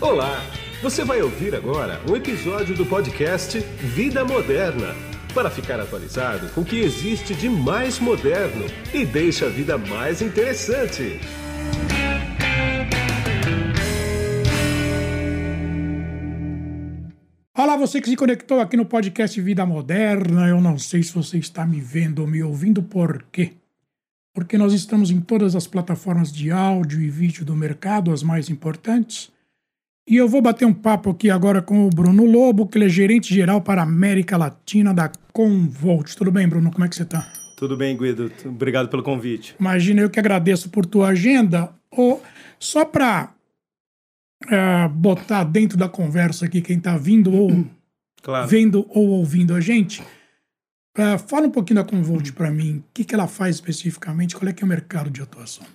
Olá! Você vai ouvir agora um episódio do podcast Vida Moderna para ficar atualizado com o que existe de mais moderno e deixa a vida mais interessante. Olá, você que se conectou aqui no podcast Vida Moderna. Eu não sei se você está me vendo ou me ouvindo, por quê? Porque nós estamos em todas as plataformas de áudio e vídeo do mercado, as mais importantes. E eu vou bater um papo aqui agora com o Bruno Lobo, que ele é gerente geral para a América Latina da Convolt. Tudo bem, Bruno? Como é que você está? Tudo bem, Guido. Obrigado pelo convite. Imagina, eu que agradeço por tua agenda. Oh, só para uh, botar dentro da conversa aqui quem está vindo ou claro. vendo ou ouvindo a gente. Uh, fala um pouquinho da Convolt para mim. O que, que ela faz especificamente? Qual é que é o mercado de atuação?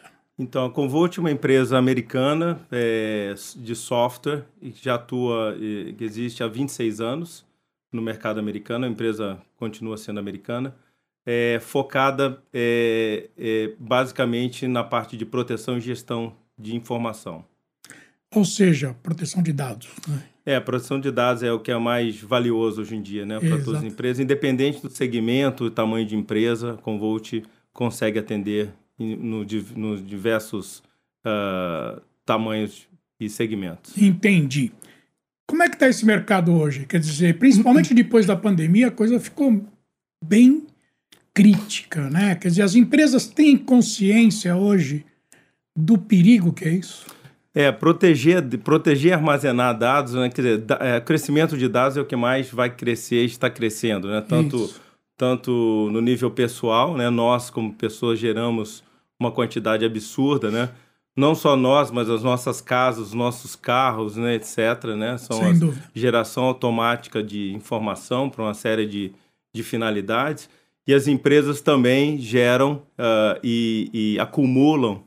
Então, a Convolt é uma empresa americana é, de software que já atua, que existe há 26 anos no mercado americano. A empresa continua sendo americana, é, focada é, é basicamente na parte de proteção e gestão de informação. Ou seja, proteção de dados. Né? É, a proteção de dados é o que é mais valioso hoje em dia, né, para todas as empresas, independente do segmento, tamanho de empresa, a Convolt consegue atender no, nos diversos uh, tamanhos e segmentos. Entendi. Como é que está esse mercado hoje? Quer dizer, principalmente depois da pandemia, a coisa ficou bem crítica, né? Quer dizer, as empresas têm consciência hoje do perigo que é isso? É, proteger, proteger e armazenar dados, né? Quer dizer, da, é, crescimento de dados é o que mais vai crescer, está crescendo, né? Tanto, tanto no nível pessoal, né? Nós, como pessoas, geramos uma quantidade absurda, né? Não só nós, mas as nossas casas, os nossos carros, né, etc. Né? São Sem dúvida. geração automática de informação para uma série de, de finalidades. E as empresas também geram uh, e, e, acumulam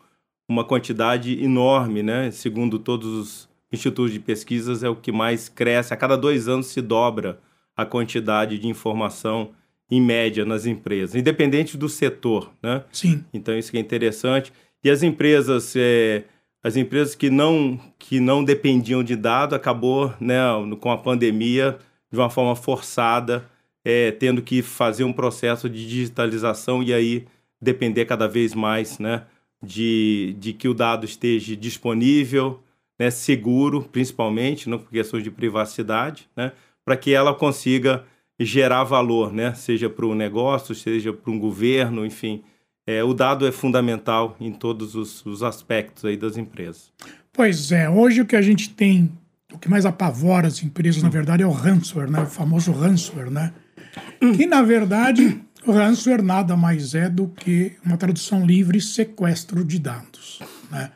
uma quantidade enorme, né? Segundo todos os institutos de pesquisas, é o que mais cresce. A cada dois anos se dobra a quantidade de informação em média nas empresas, independente do setor, né? Sim. Então isso que é interessante. E as empresas, é, as empresas que não que não dependiam de dado, acabou, né, com a pandemia, de uma forma forçada, é, tendo que fazer um processo de digitalização e aí depender cada vez mais, né, de, de que o dado esteja disponível, né, seguro, principalmente, não por questões de privacidade, né, para que ela consiga gerar valor, né? Seja para o negócio, seja para um governo, enfim. É, o dado é fundamental em todos os, os, aspectos aí das empresas. Pois é, hoje o que a gente tem, o que mais apavora as empresas, na verdade, é o ransomware, né? O famoso ransomware, né? Que, na verdade, o ransomware nada mais é do que uma tradução livre sequestro de dados, né?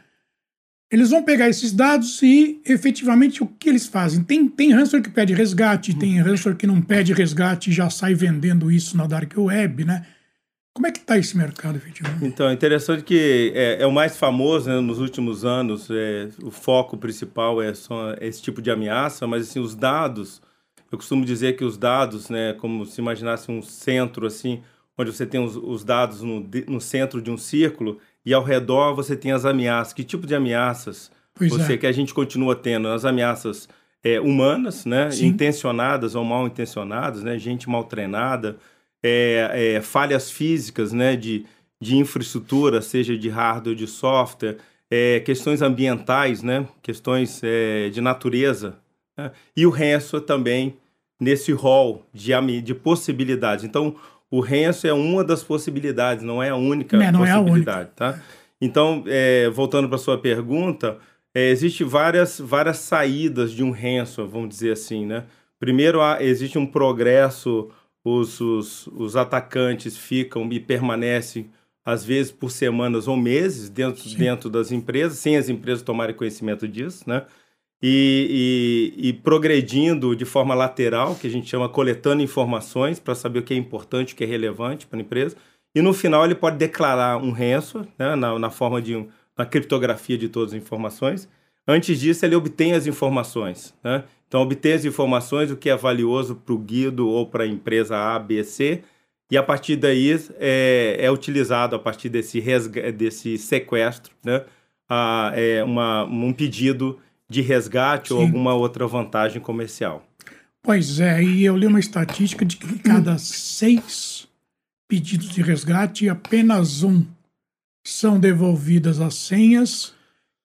Eles vão pegar esses dados e, efetivamente, o que eles fazem? Tem, tem ransomware que pede resgate, tem ransomware que não pede resgate e já sai vendendo isso na dark web, né? Como é que está esse mercado, efetivamente? Então, é interessante que é, é o mais famoso né, nos últimos anos, é, o foco principal é só esse tipo de ameaça, mas assim, os dados, eu costumo dizer que os dados, né, como se imaginasse um centro assim, onde você tem os, os dados no, no centro de um círculo, e ao redor você tem as ameaças. Que tipo de ameaças pois você é. que a gente continua tendo? As ameaças é, humanas, né? Sim. Intencionadas ou mal intencionadas, né? Gente mal treinada, é, é, falhas físicas, né? De, de infraestrutura, seja de hardware de software, é, questões ambientais, né? Questões é, de natureza. Né? E o resto também nesse rol de, de possibilidades. Então, o ranço é uma das possibilidades, não é a única é, não possibilidade, é a única. tá? Então, é, voltando para sua pergunta, é, existe várias, várias saídas de um ranço, vamos dizer assim, né? Primeiro, há, existe um progresso, os, os, os atacantes ficam e permanecem, às vezes, por semanas ou meses dentro, dentro das empresas, sem as empresas tomarem conhecimento disso, né? E, e, e, progredindo de forma lateral, que a gente chama coletando informações para saber o que é importante, o que é relevante para a empresa. E no final ele pode declarar um ransom, né, na, na forma de um, na criptografia de todas as informações. Antes disso, ele obtém as informações. Né? Então, obtém as informações, o que é valioso para o Guido ou para a empresa A, B, C, e a partir daí é, é utilizado, a partir desse, desse sequestro, né? é uma, um pedido de resgate Sim. ou alguma outra vantagem comercial. Pois é, e eu li uma estatística de que cada seis pedidos de resgate, apenas um são devolvidas as senhas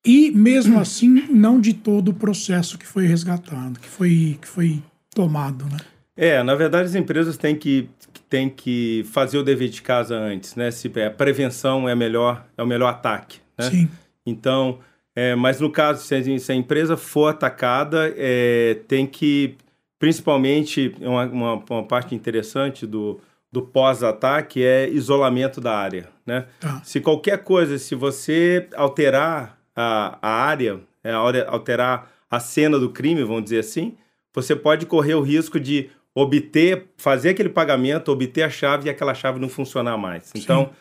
e mesmo assim não de todo o processo que foi resgatado, que foi, que foi tomado, né? É, na verdade as empresas têm que, têm que fazer o dever de casa antes, né? Se a é, prevenção é melhor é o melhor ataque, né? Sim. Então, é, mas no caso se a, empresa for atacada, é, tem que principalmente uma, uma, uma parte interessante do do pós-ataque é isolamento da área, né? Tá. Se qualquer coisa, se você alterar a, a área, é, alterar a cena do crime, vamos dizer assim, você pode correr o risco de obter, fazer aquele pagamento, obter a chave e aquela chave não funcionar mais. Então, Sim.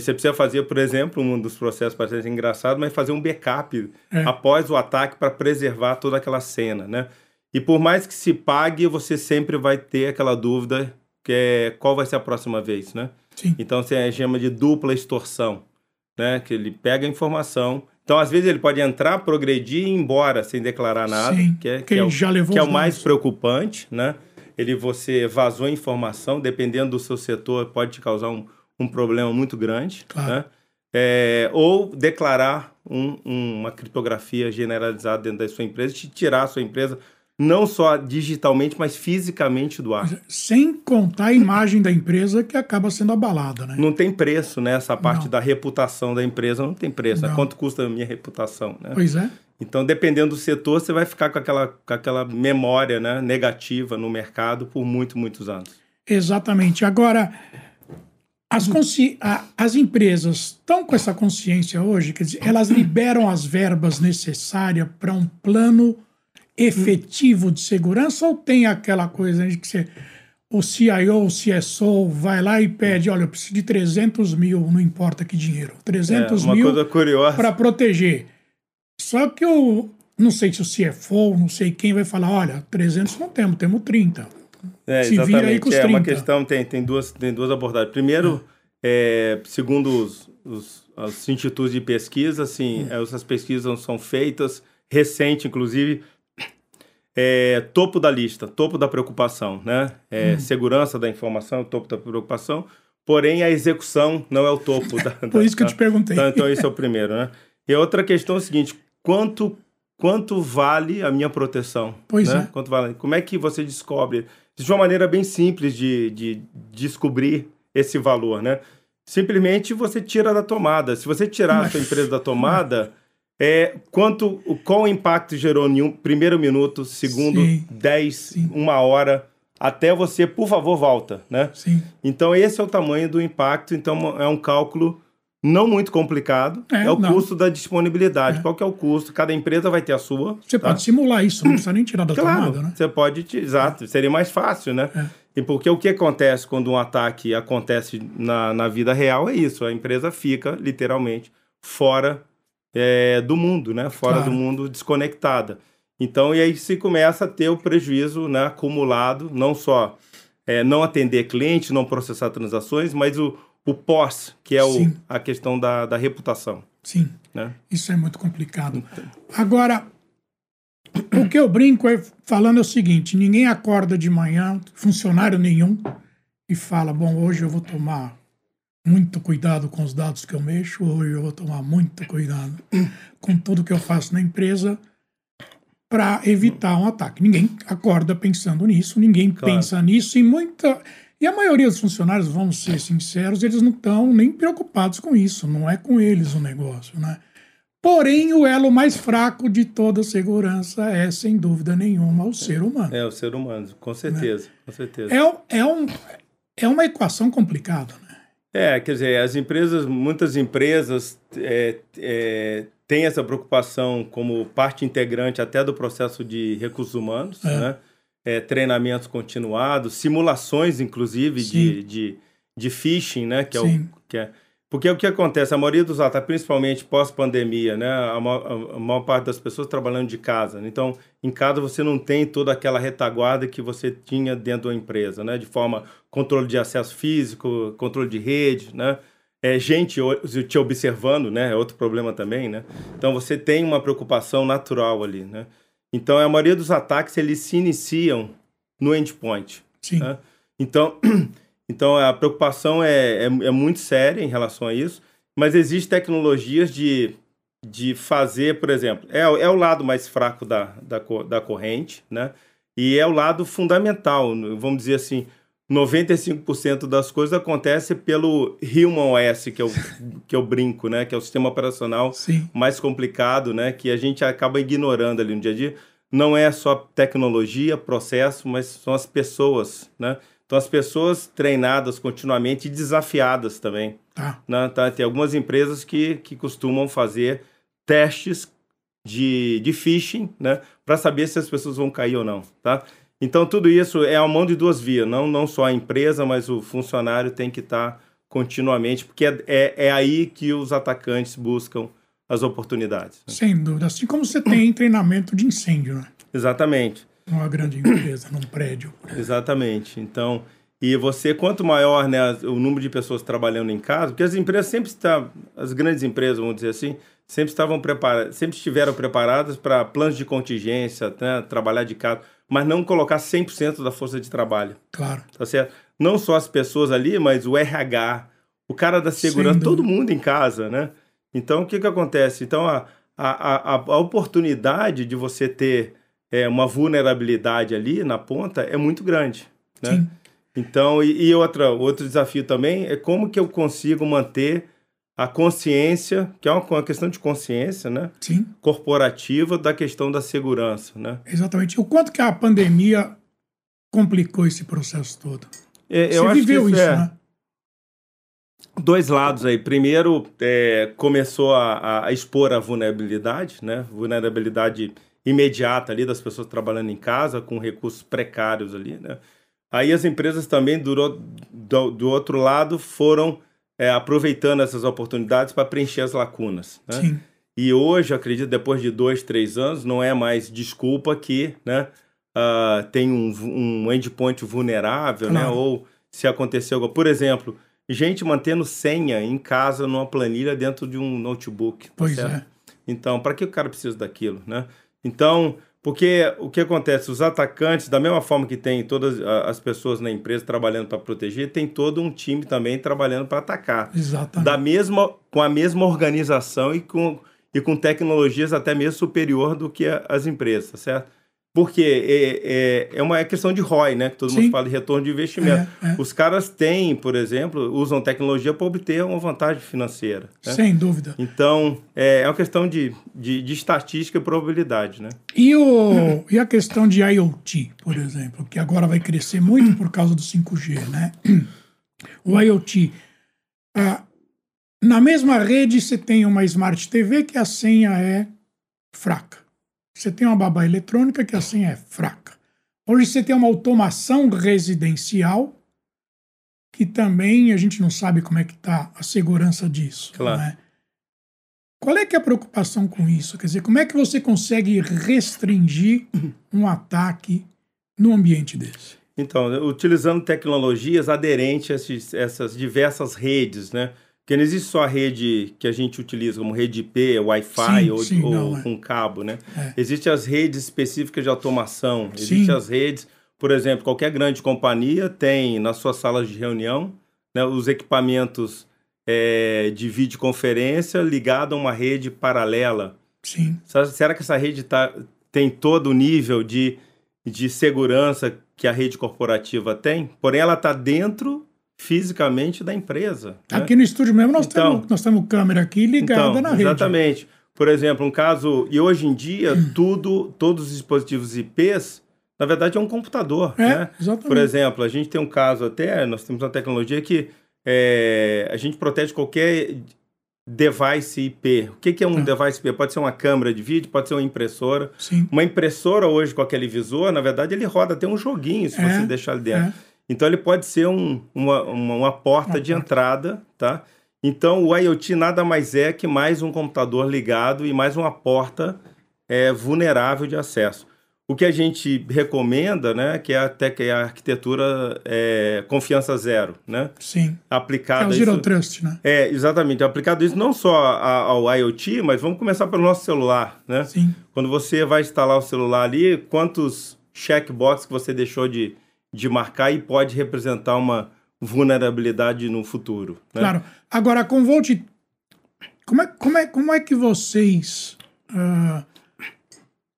Você precisa fazer, por exemplo, um dos processos bastante engraçado, mas fazer um backup é. após o ataque para preservar toda aquela cena, né? E por mais que se pague, você sempre vai ter aquela dúvida que é qual vai ser a próxima vez, né? Sim. Então você chama de dupla extorsão, né? Que ele pega a informação. Então, às vezes, ele pode entrar, progredir e ir embora sem declarar nada, Sim, que é, que é, o, que é o mais preocupante, né? Ele, você vazou informação, dependendo do seu setor, pode te causar um, um problema muito grande, claro. né? É, ou declarar um, uma criptografia generalizada dentro da sua empresa, te tirar a sua empresa não só digitalmente, mas fisicamente do ar. Sem contar a imagem da empresa que acaba sendo abalada, né? Não tem preço, né? Essa parte não. da reputação da empresa não tem preço. Né? Quanto custa a minha reputação, né? Pois é. Então, dependendo do setor, você vai ficar com aquela, com aquela memória né, negativa no mercado por muito, muitos anos. Exatamente. Agora, as, consci... as empresas estão com essa consciência hoje, quer dizer, elas liberam as verbas necessárias para um plano efetivo de segurança ou tem aquela coisa de que você, o CIO, o CSO vai lá e pede, olha, eu preciso de 300 mil, não importa que dinheiro, 300 é, mil para proteger. Só que eu não sei se o CFO, não sei quem vai falar, olha, 300 não temos, temos 30. É, Se vira aí com os é 30. uma questão, tem, tem, duas, tem duas abordagens. Primeiro, é. É, segundo os, os, os, institutos de pesquisa, assim, hum. essas pesquisas são feitas, recente, inclusive, é, topo da lista, topo da preocupação, né? É, hum. Segurança da informação, é topo da preocupação, porém a execução não é o topo. da, Por da, isso que eu te perguntei. Então, então, esse é o primeiro, né? E outra questão é o seguinte, quanto, quanto vale a minha proteção? Pois né? é. Quanto vale? Como é que você descobre? Existe uma maneira bem simples de, de descobrir esse valor, né? Simplesmente você tira da tomada. Se você tirar a sua empresa da tomada é, quanto, qual impacto gerou em um primeiro minuto, segundo, sim, dez, sim. uma hora, até você, por favor, volta, né? Sim. Então, esse é o tamanho do impacto. Então, é um cálculo não muito complicado. É, é o não. custo da disponibilidade. É. Qual que é o custo? Cada empresa vai ter a sua. Você tá? pode simular isso, não precisa nem tirar da claro, tomada, né? Você pode, exato. Seria mais fácil, né? É. E porque o que acontece quando um ataque acontece na, na vida real é isso. A empresa fica, literalmente, fora é, do mundo, né? Fora claro. do mundo, desconectada. Então, e aí se começa a ter o prejuízo né, acumulado, não só é, não atender cliente, não processar transações, mas o, o pós, que é o, a questão da, da reputação. Sim, né? isso é muito complicado. Agora, o que eu brinco é falando é o seguinte: ninguém acorda de manhã, funcionário nenhum, e fala: bom, hoje eu vou tomar muito cuidado com os dados que eu mexo, hoje eu vou tomar muito cuidado com tudo que eu faço na empresa para evitar um ataque. Ninguém acorda pensando nisso, ninguém claro. pensa nisso e muita e a maioria dos funcionários, vamos ser sinceros, eles não estão nem preocupados com isso, não é com eles o negócio, né? Porém, o elo mais fraco de toda a segurança é, sem dúvida nenhuma, o ser humano. É, o ser humano, com certeza, né? com certeza. É, é, um, é uma equação complicada, né? É, quer dizer, as empresas, muitas empresas é, é, têm essa preocupação como parte integrante até do processo de recursos humanos, é. né? É, treinamentos continuados, simulações, inclusive, de, de, de phishing, né? Que é, o, que é porque o que acontece, a maioria dos ataques, principalmente pós-pandemia, né? A maior, a maior, parte das pessoas trabalhando de casa. Né? Então, em casa você não tem toda aquela retaguarda que você tinha dentro da empresa, né? De forma controle de acesso físico, controle de rede, né? é, gente te observando, né? É outro problema também, né? Então você tem uma preocupação natural ali, né? Então a maioria dos ataques eles se iniciam no endpoint. Sim. Né? Então, então a preocupação é, é, é, muito séria em relação a isso, mas existem tecnologias de, de fazer, por exemplo, é, é o lado mais fraco da, da, da corrente, né? E é o lado fundamental, vamos dizer assim, 95% das coisas acontece pelo Human OS, que eu, que eu brinco, né? Que é o sistema operacional Sim. mais complicado, né? Que a gente acaba ignorando ali no dia a dia. Não é só tecnologia, processo, mas são as pessoas, né? Então, as pessoas treinadas continuamente e desafiadas também. Tá. Né? Tá? Tem algumas empresas que, que costumam fazer testes de, de phishing, né? Para saber se as pessoas vão cair ou não, tá? Então, tudo isso é a mão de duas vias, não, não só a empresa, mas o funcionário tem que estar tá continuamente, porque é, é, é, aí que os atacantes buscam as oportunidades. Né? Sem dúvida. Assim como você tem treinamento de incêndio, né? Exatamente. Numa grande empresa, num prédio. Exatamente. Então, e você, quanto maior né, o número de pessoas trabalhando em casa, porque as empresas sempre estão, as grandes empresas, vamos dizer assim, sempre estavam preparadas, sempre estiveram preparadas para planos de contingência, né, trabalhar de casa mas não colocar 100% da força de trabalho. Claro. Tá certo? Não só as pessoas ali, mas o RH, o cara da segurança, todo mundo em casa, né? Então, o que que acontece? Então, a, a, a, a oportunidade de você ter é, uma vulnerabilidade ali na ponta é muito grande, né? Sim. Então, e, e outra, outro desafio também é como que eu consigo manter a consciência, que é uma, uma, questão de consciência, né? Sim. Corporativa da questão da segurança, né? Exatamente. O quanto que a pandemia complicou esse processo todo? É, eu Você viveu isso, isso é... né? Dois lados aí. Primeiro, é, começou a, a, expor a vulnerabilidade, né? Vulnerabilidade imediata ali das pessoas trabalhando em casa com recursos precários ali, né? Aí as empresas também, do, do, do outro lado, foram é, aproveitando essas oportunidades para preencher as lacunas. Né? Sim. E hoje, acredito, depois de dois, três anos, não é mais desculpa que né, uh, tem um, um endpoint vulnerável, né? claro. né? ou se aconteceu. Por exemplo, gente mantendo senha em casa numa planilha dentro de um notebook. Tá pois certo? é. Então, para que o cara precisa daquilo? Né? Então, porque o que acontece? Os atacantes, da mesma forma que tem todas as pessoas na empresa trabalhando para proteger, tem todo um time também trabalhando para atacar. Exatamente. Da mesma, com a mesma organização e com, e com tecnologias até mesmo superior do que as empresas, tá certo? Porque é, é, é uma questão de ROI, né? Que todo Sim. mundo fala de retorno de investimento. É, é. Os caras têm, por exemplo, usam tecnologia para obter uma vantagem financeira. Né? Sem dúvida. Então, é, é uma questão de, de, de, estatística e probabilidade, né? E, o, e a questão de IoT, por exemplo, que agora vai crescer muito por causa do 5G, né? O IoT. Ah, na mesma rede, você tem uma Smart TV que a senha é fraca. Você tem uma babá eletrônica que assim é fraca. Hoje você tem uma automação residencial que também a gente não sabe como é que está a segurança disso. Claro. Né? Qual é que é a preocupação com isso? Quer dizer, como é que você consegue restringir um ataque no ambiente desse? Então, utilizando tecnologias aderentes a essas diversas redes, né? Porque não existe só a rede que a gente utiliza como rede IP, Wi-Fi ou, sim, ou não, é. com cabo, né? É. Existem as redes específicas de automação, existem as redes, por exemplo, qualquer grande companhia tem nas suas salas de reunião né, os equipamentos é, de videoconferência ligado a uma rede paralela. Sim. Será que essa rede tá, tem todo o nível de, de segurança que a rede corporativa tem? Porém, ela está dentro fisicamente da empresa. Né? Aqui no estúdio mesmo nós, então, temos, nós temos câmera aqui ligada então, na rede. Exatamente. Por exemplo, um caso. E hoje em dia, hum. tudo, todos os dispositivos IPs, na verdade, é um computador. É, né? exatamente. Por exemplo, a gente tem um caso até, nós temos uma tecnologia que é, a gente protege qualquer device IP. O que, que é um tá. device IP? Pode ser uma câmera de vídeo, pode ser uma impressora. Sim. Uma impressora hoje com aquele visor, na verdade, ele roda até um joguinho se é, você deixar ele dentro. É. Então ele pode ser um, uma, uma, porta de entrada, tá? Então o IoT nada mais é que mais um computador ligado e mais uma porta é, vulnerável de acesso. o que a gente recomenda, né, que é até que é a arquitetura é, confiança zero, né? Sim. Aplicado é o Zero isso, Trust, né? É, exatamente. Aplicado isso não só ao IoT, mas vamos começar pelo nosso celular, né? Sim. Quando você vai instalar o celular ali, quantos checkbox que você deixou de, de marcar e pode representar uma vulnerabilidade no futuro. Né? Claro. Agora, com Volt, como é, como é, como é que vocês... Uh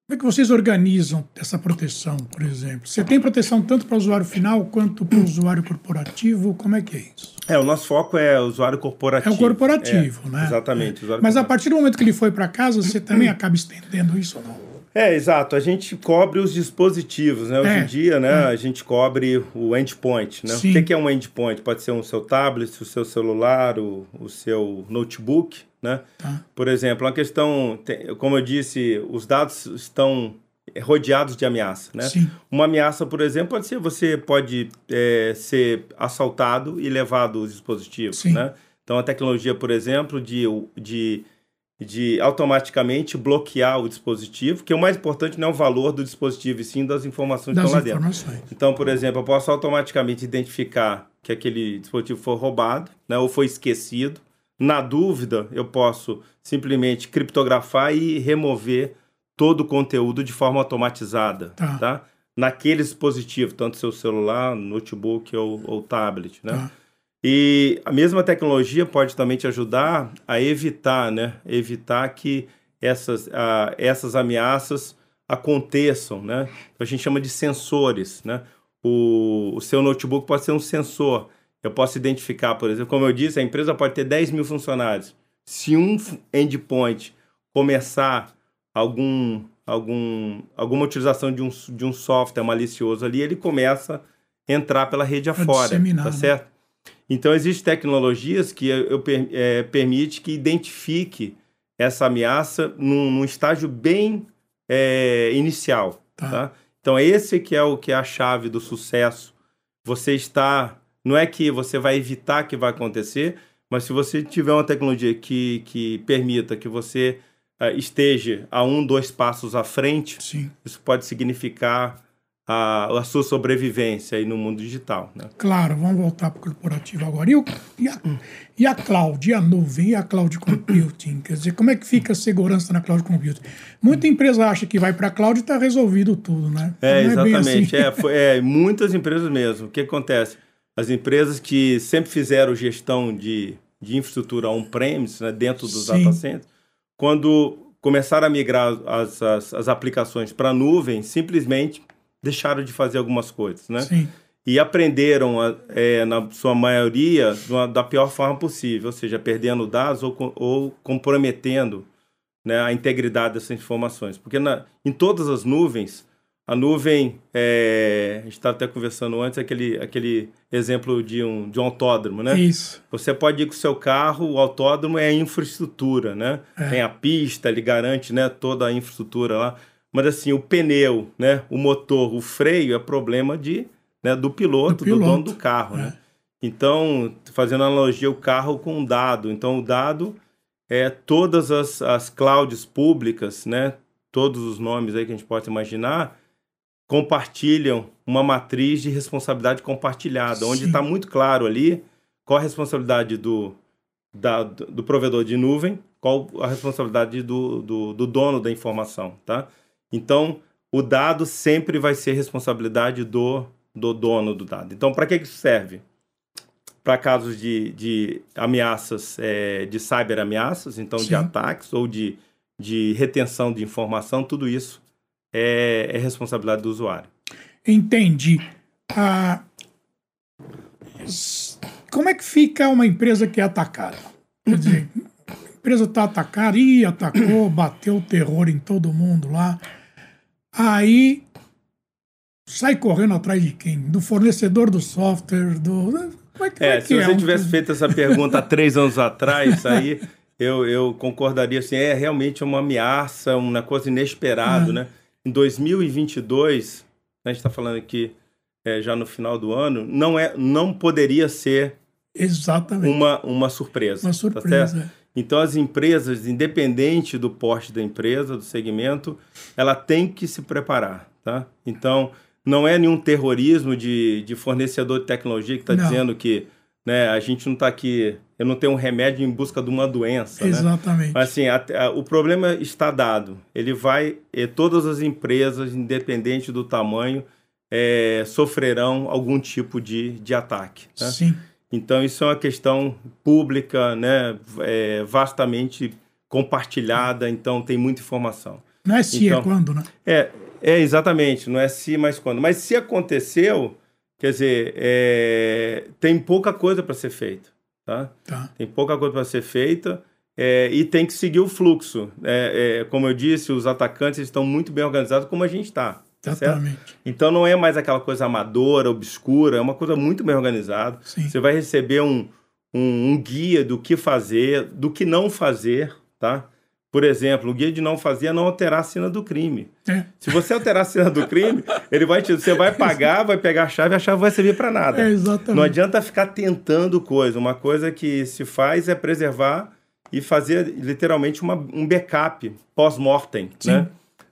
como é que vocês organizam essa proteção, por exemplo? Você tem proteção tanto para o usuário final quanto para o usuário corporativo? Como é que é isso? É, o nosso foco é o usuário corporativo. É o corporativo, é, né? Exatamente. É. Mas a partir do momento que ele foi para casa, você também acaba estendendo isso ou não? É, exato. A gente cobre os dispositivos, né? Hoje é, em dia, né, é. a gente cobre o endpoint, né? Sim. O que é um endpoint? Pode ser o seu tablet, o seu celular, o, o seu notebook, né? Tá. Por exemplo, uma questão, como eu disse, os dados estão rodeados de ameaça, né? Sim. Uma ameaça, por exemplo, pode ser você pode é, ser assaltado e levado os dispositivos, Sim. né? Então, a tecnologia, por exemplo, de, de, de automaticamente bloquear o dispositivo, que o mais importante não é o valor do dispositivo, e sim das informações das que estão lá dentro. Então, por exemplo, eu posso automaticamente identificar que aquele dispositivo foi roubado, né, ou foi esquecido, na dúvida, eu posso simplesmente criptografar e remover todo o conteúdo de forma automatizada, tá? tá? Naquele dispositivo, tanto seu celular, notebook ou, ou tablet, né? Tá. E a mesma tecnologia pode também te ajudar a evitar, né? Evitar que essas, essas ameaças aconteçam, né? A gente chama de sensores, né? O, o seu notebook pode ser um sensor eu posso identificar, por exemplo, como eu disse, a empresa pode ter 10 mil funcionários. Se um endpoint começar algum, algum, alguma utilização de um, de um software malicioso ali, ele começa a entrar pela rede afora, tá certo? Então, existem tecnologias que eu, eu é, permite que identifique essa ameaça num, num estágio bem é, inicial, tá. tá? Então, esse que é o que é a chave do sucesso. Você está não é que você vai evitar que vai acontecer, mas se você tiver uma tecnologia que, que permita que você uh, esteja a um, dois passos à frente, Sim. isso pode significar a, a sua sobrevivência aí no mundo digital. Né? Claro, vamos voltar para o corporativo agora. E, o, e, a, e a cloud, e a nuvem, e a cloud computing? Quer dizer, como é que fica a segurança na cloud computing? Muita empresa acha que vai para a cloud e está resolvido tudo, né? É, Não exatamente. É, assim. é, foi, é, muitas empresas mesmo. O que acontece? as empresas que sempre fizeram gestão de, de infraestrutura on-premise, né, dentro dos Sim. data centers, quando começaram a migrar as, as, as aplicações para a nuvem, simplesmente deixaram de fazer algumas coisas, né? Sim. E aprenderam, é, na sua maioria, da pior forma possível, ou seja, perdendo dados ou, ou comprometendo né, a integridade dessas informações. Porque na, em todas as nuvens, a nuvem, é, a gente estava até conversando antes, aquele, aquele exemplo de um, de um autódromo, né? Isso. Você pode ir com o seu carro, o autódromo é a infraestrutura, né? É. Tem a pista, ele garante né, toda a infraestrutura lá. Mas assim, o pneu, né, o motor, o freio é problema de, né, do, piloto, do, piloto. do dono do carro, né? é. né? Então, fazendo analogia, o carro com o dado. Então, o dado é todas as, as clouds públicas, né? Todos os nomes aí que a gente pode imaginar, compartilham uma matriz de responsabilidade compartilhada, Sim. onde está muito claro ali qual a responsabilidade do, da, do provedor de nuvem, qual a responsabilidade do, do, do, dono da informação, tá? Então, o dado sempre vai ser responsabilidade do, do dono do dado. Então, para que isso serve? Para casos de, de ameaças, é, de cyber ameaças, então Sim. de ataques ou de, de retenção de informação, tudo isso é, é responsabilidade do usuário. Entendi. Ah, como é que fica uma empresa que é atacada? Quer dizer, a empresa está atacada, e atacou, bateu o terror em todo mundo lá. Aí sai correndo atrás de quem? Do fornecedor do software, do. Como é que, é, é se você é? tivesse feito essa pergunta há três anos atrás, aí eu, eu concordaria assim, é realmente uma ameaça, uma coisa inesperada, ah. né? em 2022, a gente está falando aqui é, já no final do ano, não, é, não poderia ser Exatamente. Uma, uma surpresa. Uma tá surpresa. Tá então, as empresas, independente do porte da empresa, do segmento, ela tem que se preparar. tá? Então, não é nenhum terrorismo de, de fornecedor de tecnologia que está dizendo que né, a gente não está aqui, eu não tenho um remédio em busca de uma doença. Né? Exatamente. Né? Mas assim, a, a, o problema está dado. Ele vai, e todas as empresas, independente do tamanho, é, sofrerão algum tipo de, de ataque. Né? Sim. Então, isso é uma questão pública, né, é, vastamente compartilhada, então tem muita informação. Não é se, é então, é quando, né? É, é, exatamente, não é se, mas quando. Mas se aconteceu, quer dizer, é, tem pouca coisa para ser feita, tá? tá? Tem pouca coisa para ser feita é, e tem que seguir o fluxo. É, é, como eu disse, os atacantes estão muito bem organizados, como a gente está. Tá Exatamente. Certo? Então não é mais aquela coisa amadora, obscura, é uma coisa muito bem organizada. Sim. Você vai receber um, um, um guia do que fazer, do que não fazer, tá? Por exemplo, o guia de não fazer é não alterar a cena do crime. É. Se você alterar a cena do crime, ele vai te, você vai pagar, vai pegar a chave a chave vai servir para nada. É, exatamente. Não adianta ficar tentando coisa. Uma coisa que se faz é preservar e fazer literalmente uma, um backup pós-mortem, né?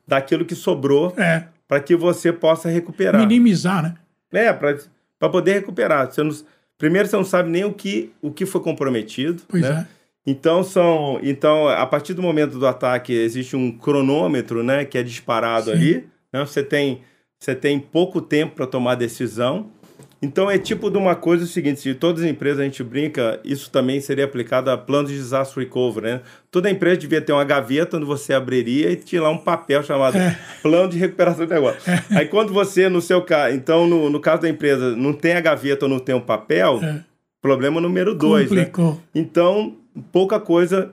Daquilo que sobrou é. Para que você possa recuperar. Minimizar, né? É, para poder recuperar. Você não, primeiro, você não sabe nem o que, o que foi comprometido. Pois né? é. Então são, então a partir do momento do ataque existe um cronômetro, né, que é disparado Sim. ali. Né? Você tem você tem pouco tempo para tomar decisão. Então é tipo de uma coisa o seguinte, se todas as empresas a gente brinca, isso também seria aplicado a plano de disaster recovery, né? Toda empresa devia ter uma gaveta onde você abriria e tinha lá um papel chamado é. plano de recuperação do negócio. É. Aí quando você, no seu caso, então no, no caso da empresa, não tem a gaveta ou não tem um papel, é. problema número dois, né? Complicou. né? Então pouca coisa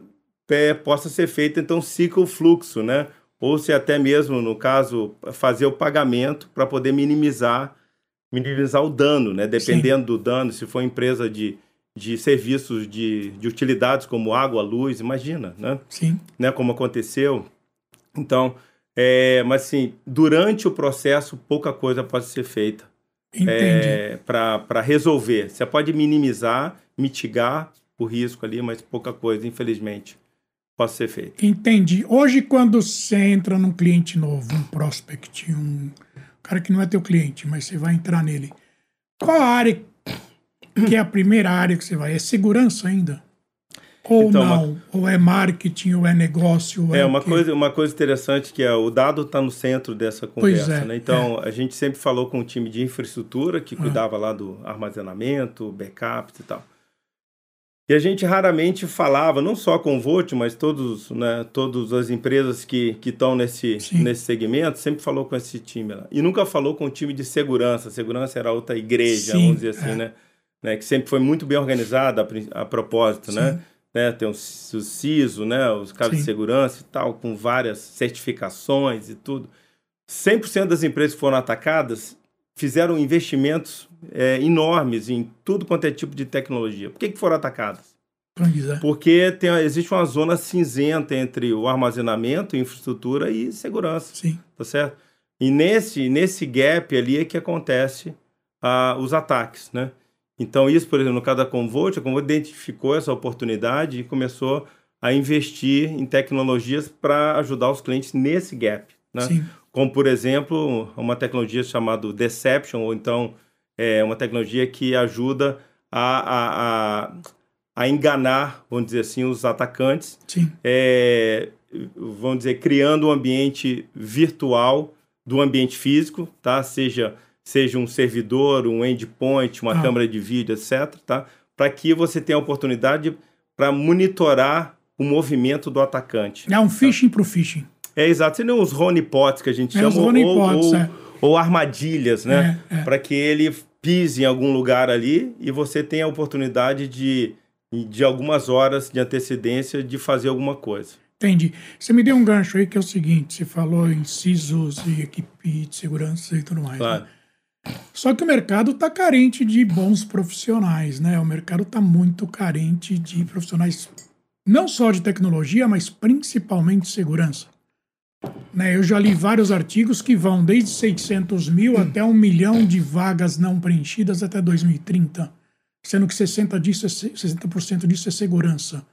é, possa ser feita, então ciclo fluxo, né? Ou se até mesmo, no caso, fazer o pagamento para poder minimizar minimizar o dano, né? Dependendo Sim. do dano, se for empresa de, de serviços de, de utilidades como água, luz, imagina, né? Sim. Né? Como aconteceu. Então, é, mas assim, durante o processo, pouca coisa pode ser feita. É, para resolver. Você pode minimizar, mitigar o risco ali, mas pouca coisa, infelizmente, pode ser feita. Entendi. Hoje, quando você entra num cliente novo, um prospect, um cara que não é teu cliente, mas você vai entrar nele, qual a área que é a primeira área que você vai? É segurança ainda? Ou então, não? Uma... Ou é marketing, ou é negócio? Ou é, é uma, coisa, uma coisa interessante que é o dado está no centro dessa conversa. É, né? Então, é. a gente sempre falou com o time de infraestrutura que ah. cuidava lá do armazenamento, backups e tal. E a gente raramente falava, não só com o Volt, mas todos, né, todas as empresas que estão nesse, nesse segmento, sempre falou com esse time lá. E nunca falou com o time de segurança. Segurança era outra igreja, Sim, vamos dizer assim, é. né? né? Que sempre foi muito bem organizada a, a propósito, né? né? Tem o, o CISO, né? Os Sim. de segurança e tal, com várias certificações e tudo. 100% das empresas que foram atacadas fizeram investimentos é, enormes em tudo quanto é tipo de tecnologia. Por que, que foram atacadas? Porque tem, existe uma zona cinzenta entre o armazenamento, infraestrutura e segurança. Sim. Tá certo? E nesse, nesse gap ali é que acontece ah, os ataques, né? Então, isso, por exemplo, no caso da Convolt, a Convolt identificou essa oportunidade e começou a investir em tecnologias para ajudar os clientes nesse gap. Né? Sim como por exemplo uma tecnologia chamada Deception, ou então é uma tecnologia que ajuda a, a, a, a enganar, vamos dizer assim, os atacantes. Sim. É, vamos dizer, criando um ambiente virtual do ambiente físico, tá? Seja, seja um servidor, um endpoint, uma ah. câmera de vídeo, etc., tá? Para que você tenha a oportunidade para monitorar o movimento do atacante. É um phishing tá? para o phishing. É exato, seriam os honeypots que a gente é, chama. Os honeypots, ou, é. ou armadilhas, né? É, é. Para que ele pise em algum lugar ali e você tenha a oportunidade de, de algumas horas de antecedência de fazer alguma coisa. Entendi. Você me deu um gancho aí que é o seguinte: você falou em CISOs e equipe de segurança e tudo mais. Claro. Né? Só que o mercado está carente de bons profissionais, né? O mercado está muito carente de profissionais, não só de tecnologia, mas principalmente de segurança. Né, eu já li vários artigos que vão desde 600 mil hum. até um milhão de vagas não preenchidas até 2030, sendo que 60% disso é, 60 disso é segurança.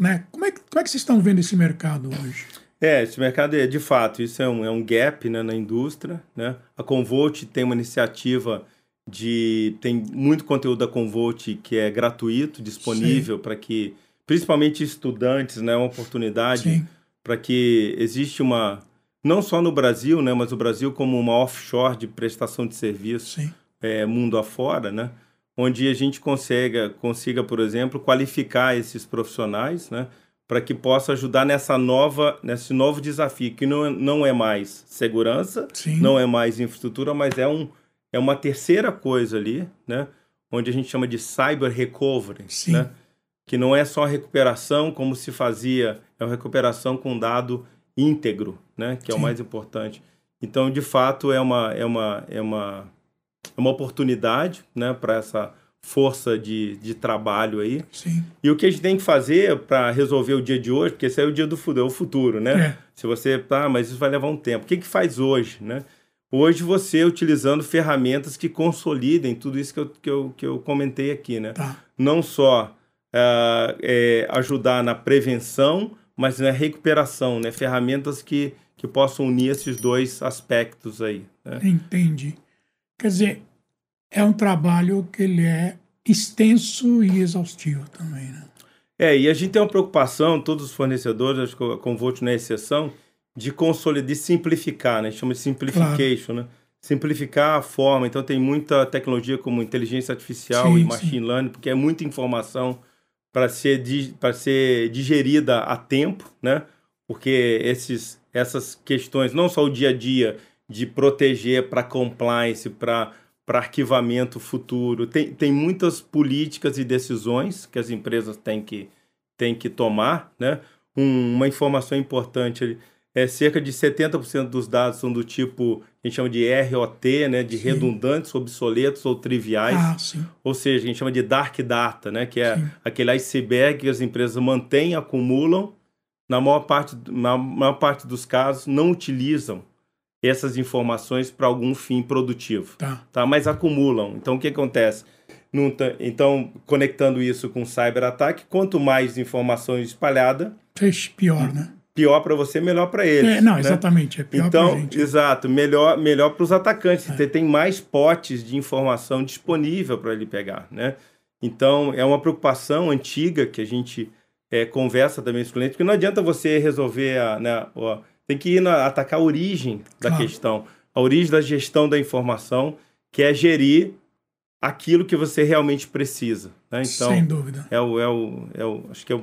Né? Como, é que, como é que vocês estão vendo esse mercado hoje? É, esse mercado é de fato, isso é um, é um gap né, na indústria. Né? A Convolt tem uma iniciativa de. tem muito conteúdo da Convolt que é gratuito, disponível para que, principalmente estudantes, né, uma oportunidade para que existe uma. Não só no Brasil, né, mas o Brasil como uma offshore de prestação de serviço é, mundo afora, né? onde a gente consiga, consiga, por exemplo, qualificar esses profissionais, né, para que possa ajudar nessa nova, nesse novo desafio, que não, é, não é mais segurança, Sim. não é mais infraestrutura, mas é, um, é uma terceira coisa ali, né, onde a gente chama de cyber recovery, Sim. né, que não é só recuperação como se fazia, é uma recuperação com dado íntegro, né, que é Sim. o mais importante. Então, de fato, é uma, é uma, é uma é uma oportunidade né, para essa força de, de trabalho aí. Sim. E o que a gente tem que fazer para resolver o dia de hoje, porque esse é o dia do futuro, é o futuro, né? É. Se você, tá, mas isso vai levar um tempo. O que que faz hoje, né? Hoje você utilizando ferramentas que consolidem tudo isso que eu, que eu, que eu comentei aqui, né? Tá. Não só uh, é, ajudar na prevenção, mas na recuperação, né? Ferramentas que, que possam unir esses dois aspectos aí. Né? Entendi. Quer dizer, é um trabalho que ele é extenso e exaustivo também, né? É, e a gente tem uma preocupação, todos os fornecedores, acho que a Convolt não é exceção, de consolidar, de simplificar, né? A gente chama de simplification, claro. né? Simplificar a forma. Então tem muita tecnologia como inteligência artificial sim, e machine sim. learning, porque é muita informação para ser, para ser digerida a tempo, né? Porque esses, essas questões, não só o dia a dia de proteger para compliance, para para arquivamento futuro. Tem, tem muitas políticas e decisões que as empresas têm que, têm que tomar. Né? Um, uma informação importante é cerca de 70% dos dados são do tipo, a gente chama de ROT, né, de sim. redundantes, obsoletos ou triviais. Ah, sim. Ou seja, a gente chama de dark data, né, que é sim. aquele iceberg que as empresas mantêm, acumulam, na maior parte, na maior parte dos casos não utilizam essas informações para algum fim produtivo. Tá. tá. Mas acumulam. Então, o que acontece? Então, conectando isso com cyber-ataque, quanto mais informação espalhada... Pior, né? Pior para você, melhor para eles. É, não, né? exatamente. É pior então, gente. exato. Melhor, melhor para os atacantes. É. Você tem mais potes de informação disponível para ele pegar, né? Então, é uma preocupação antiga que a gente é, conversa também com os clientes, porque não adianta você resolver a, né, a tem que ir na, atacar a origem da claro. questão, a origem da gestão da informação, que é gerir aquilo que você realmente precisa. Né? Então, Sem dúvida. É o, é o, é o, acho que é o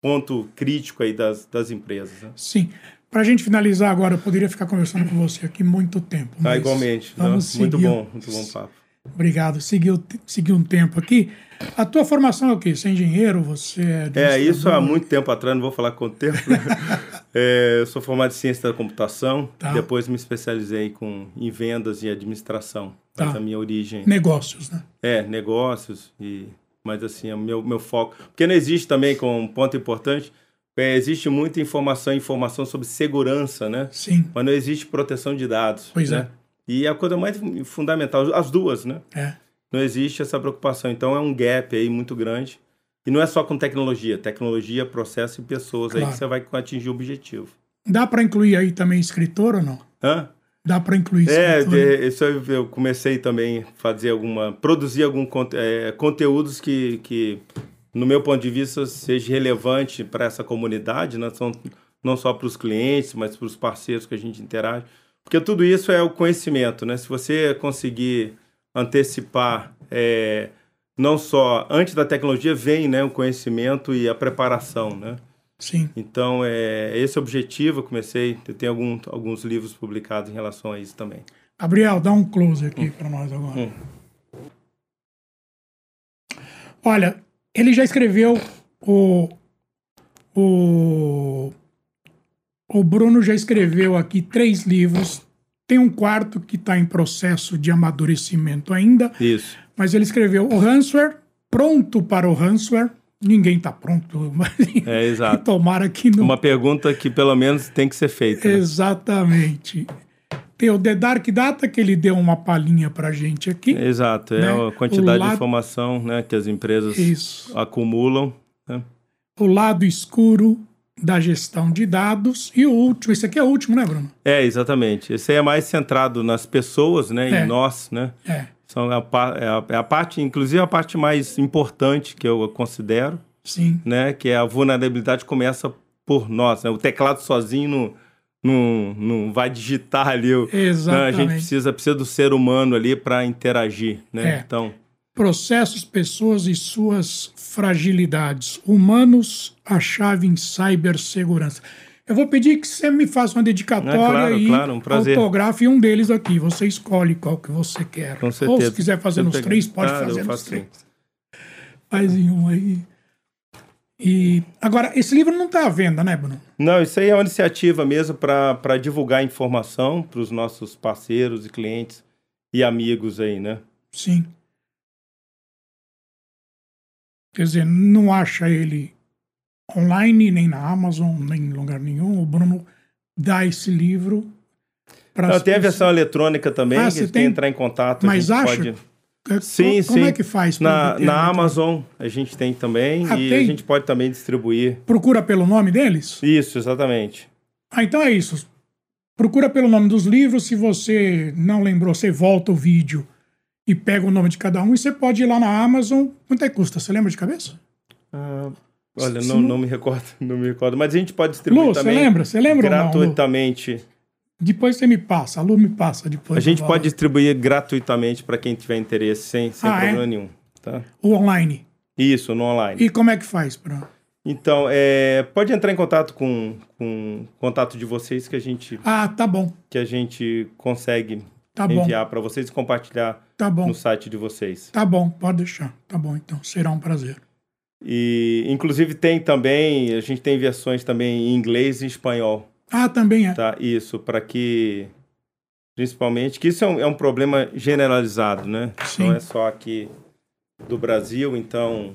ponto crítico aí das, das empresas. Né? Sim. Para a gente finalizar agora, eu poderia ficar conversando com você aqui muito tempo. Ah, igualmente. Vamos Não, muito bom, muito bom papo. Obrigado. Seguiu, seguiu um tempo aqui. A tua formação é o quê? Você é engenheiro? Você é. É, isso há muito tempo atrás, não vou falar quanto tempo. Né? é, eu sou formado em ciência da computação, tá. depois me especializei com, em vendas e administração. Tá. Mas a minha origem. Negócios, né? É, negócios. E, mas assim, é o meu, meu foco. Porque não existe também, com um ponto importante, é, existe muita informação informação sobre segurança, né? Sim. Mas não existe proteção de dados. Pois né? é. E a coisa mais fundamental, as duas, né? É. Não existe essa preocupação. Então é um gap aí muito grande. E não é só com tecnologia, tecnologia, processo e pessoas claro. aí que você vai atingir o objetivo. Dá para incluir aí também escritor ou não? Hã? Dá para incluir é, escritor? É, isso eu comecei também a fazer alguma, produzir algum é, conteúdos que, que, no meu ponto de vista, seja relevante para essa comunidade, né? São, não só para os clientes, mas para os parceiros que a gente interage. Porque tudo isso é o conhecimento, né? Se você conseguir antecipar, é, não só antes da tecnologia vem né, o conhecimento e a preparação, né? Sim. Então, é esse é objetivo. Eu comecei, eu tenho algum, alguns livros publicados em relação a isso também. Gabriel, dá um close aqui hum. para nós agora. Hum. Olha, ele já escreveu o, o o Bruno já escreveu aqui três livros. Tem um quarto que está em processo de amadurecimento ainda. Isso. Mas ele escreveu o Ransomware, pronto para o Ransomware. Ninguém está pronto, mas é, exato. tomara que não. Uma pergunta que pelo menos tem que ser feita. Né? Exatamente. Tem o The Dark Data, que ele deu uma palhinha para gente aqui. Exato, é né? a quantidade lado... de informação né, que as empresas Isso. acumulam. Né? O lado escuro da gestão de dados. E o último, esse aqui é o último, né, Bruno? É, exatamente. Esse aí é mais centrado nas pessoas, né? É. Em nós, né? É, São a, é a, é a parte, inclusive a parte mais importante que eu considero, sim. né? Que é a vulnerabilidade começa por nós, né? O teclado sozinho não, não, não vai digitar ali. o- né? A Exatamente. gente precisa, precisa do ser humano ali para interagir, né? É. Então, Processos, pessoas e suas fragilidades. Humanos, a chave em cibersegurança. Eu vou pedir que você me faça uma dedicatória claro, e claro, um prazer. autografe um deles aqui. Você escolhe qual que você quer. com Ou certeza. se quiser fazer nos três, pode eu fazer nos três. sim. Faz em um aí. E agora, esse livro não está à venda, né, Bruno? Não, isso aí é uma iniciativa mesmo para divulgar informação para os nossos parceiros e clientes e amigos aí, né? Sim. Quer dizer, não acha ele online, nem na Amazon, nem em lugar nenhum. O Bruno dá esse livro para Não, tem a versão eletrônica também, Ah, que tem? tem entrar em contato. a Mas gente acha? pode- Co- Sim, Como sim. é que faz? pra Na, na Amazon a gente tem também Ah, e tem? a gente pode também distribuir. Procura pelo nome deles? Isso, exatamente. Ah, então é isso. Procura pelo nome dos livros. Se você não lembrou, você volta o vídeo e pega o nome de cada um. E você pode ir lá na Amazon. Quanto é que custa? Você lembra de cabeça? Ah, olha, não, não- me recordo, não me recordo, mas a gente pode distribuir Lu, você também lembra? Você lembra ou não, gratuitamente. Depois você me passa. A Lu me passa depois. A gente pode distribuir gratuitamente para quem tiver interesse, sem, sem Ah, é? problema nenhum. Tá? O online. Isso, no online. E como é que faz? Pra... Então, é, pode entrar em contato com, com o contato de vocês que a gente, Ah, tá bom. que a gente consegue Tá enviar para vocês e compartilhar Tá bom. no site de vocês. Tá bom, pode deixar. Tá bom, então. Será um prazer. E, inclusive, tem também, a gente tem versões também em inglês e espanhol, Ah, também é. tá? Isso, para que, principalmente, que isso é um, é um problema generalizado, né? Sim. Não é só aqui do Brasil, então...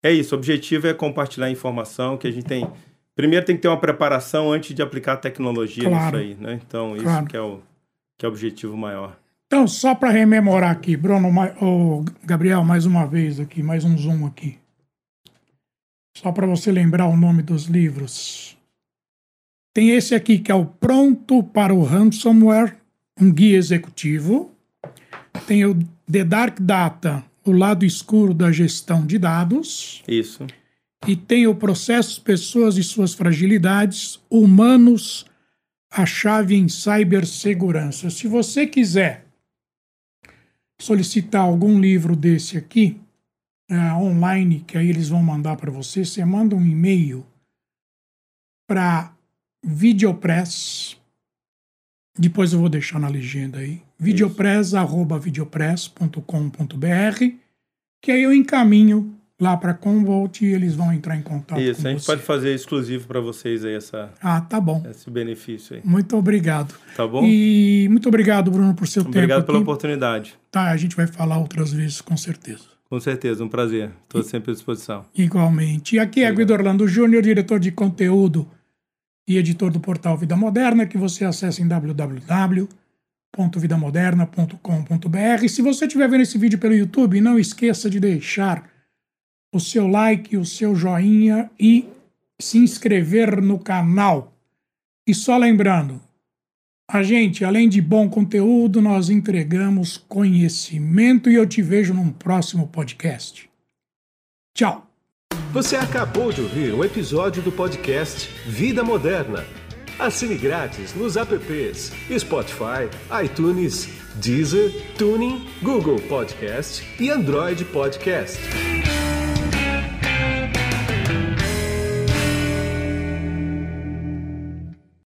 É isso, o objetivo é compartilhar informação que a gente tem... Primeiro tem que ter uma preparação antes de aplicar a tecnologia Claro. nisso aí, né? Então, isso Claro. que, é o, que é o objetivo maior. Então, só para rememorar aqui, Bruno, ô, Gabriel, mais uma vez aqui, mais um zoom aqui. Só para você lembrar o nome dos livros. Tem esse aqui que é o Pronto para o Ransomware, um guia executivo. Tem o The Dark Data, o lado escuro da gestão de dados. Isso. E tem o Processos, Pessoas e Suas Fragilidades, Humanos, a Chave em Cibersegurança. Se você quiser solicitar algum livro desse aqui, é, online, que aí eles vão mandar para você, você manda um e-mail para Videopress, depois eu vou deixar na legenda aí, videopress.videopress.com.br, que aí eu encaminho lá para Convolt e eles vão entrar em contato Isso, com a gente você. pode fazer exclusivo para vocês aí essa, Ah, tá bom. esse benefício aí. Muito obrigado. Tá bom? E muito obrigado, Bruno, por seu Obrigado tempo pela aqui. oportunidade. Tá, a gente vai falar outras vezes, com certeza. Com certeza, um prazer. Estou sempre à disposição. Igualmente. E aqui é Guido Orlando Júnior, diretor de conteúdo e editor do portal Vida Moderna, que você acessa em www.vidamoderna.com.br. Se você estiver vendo esse vídeo pelo YouTube, não esqueça de deixar o seu like, o seu joinha e se inscrever no canal. E só lembrando, a gente, além de bom conteúdo, nós entregamos conhecimento e eu te vejo num próximo podcast. Tchau! Você acabou de ouvir um episódio do podcast Vida Moderna. Assine grátis nos apps Spotify, iTunes, Deezer, Tuning, Google Podcast e Android Podcast.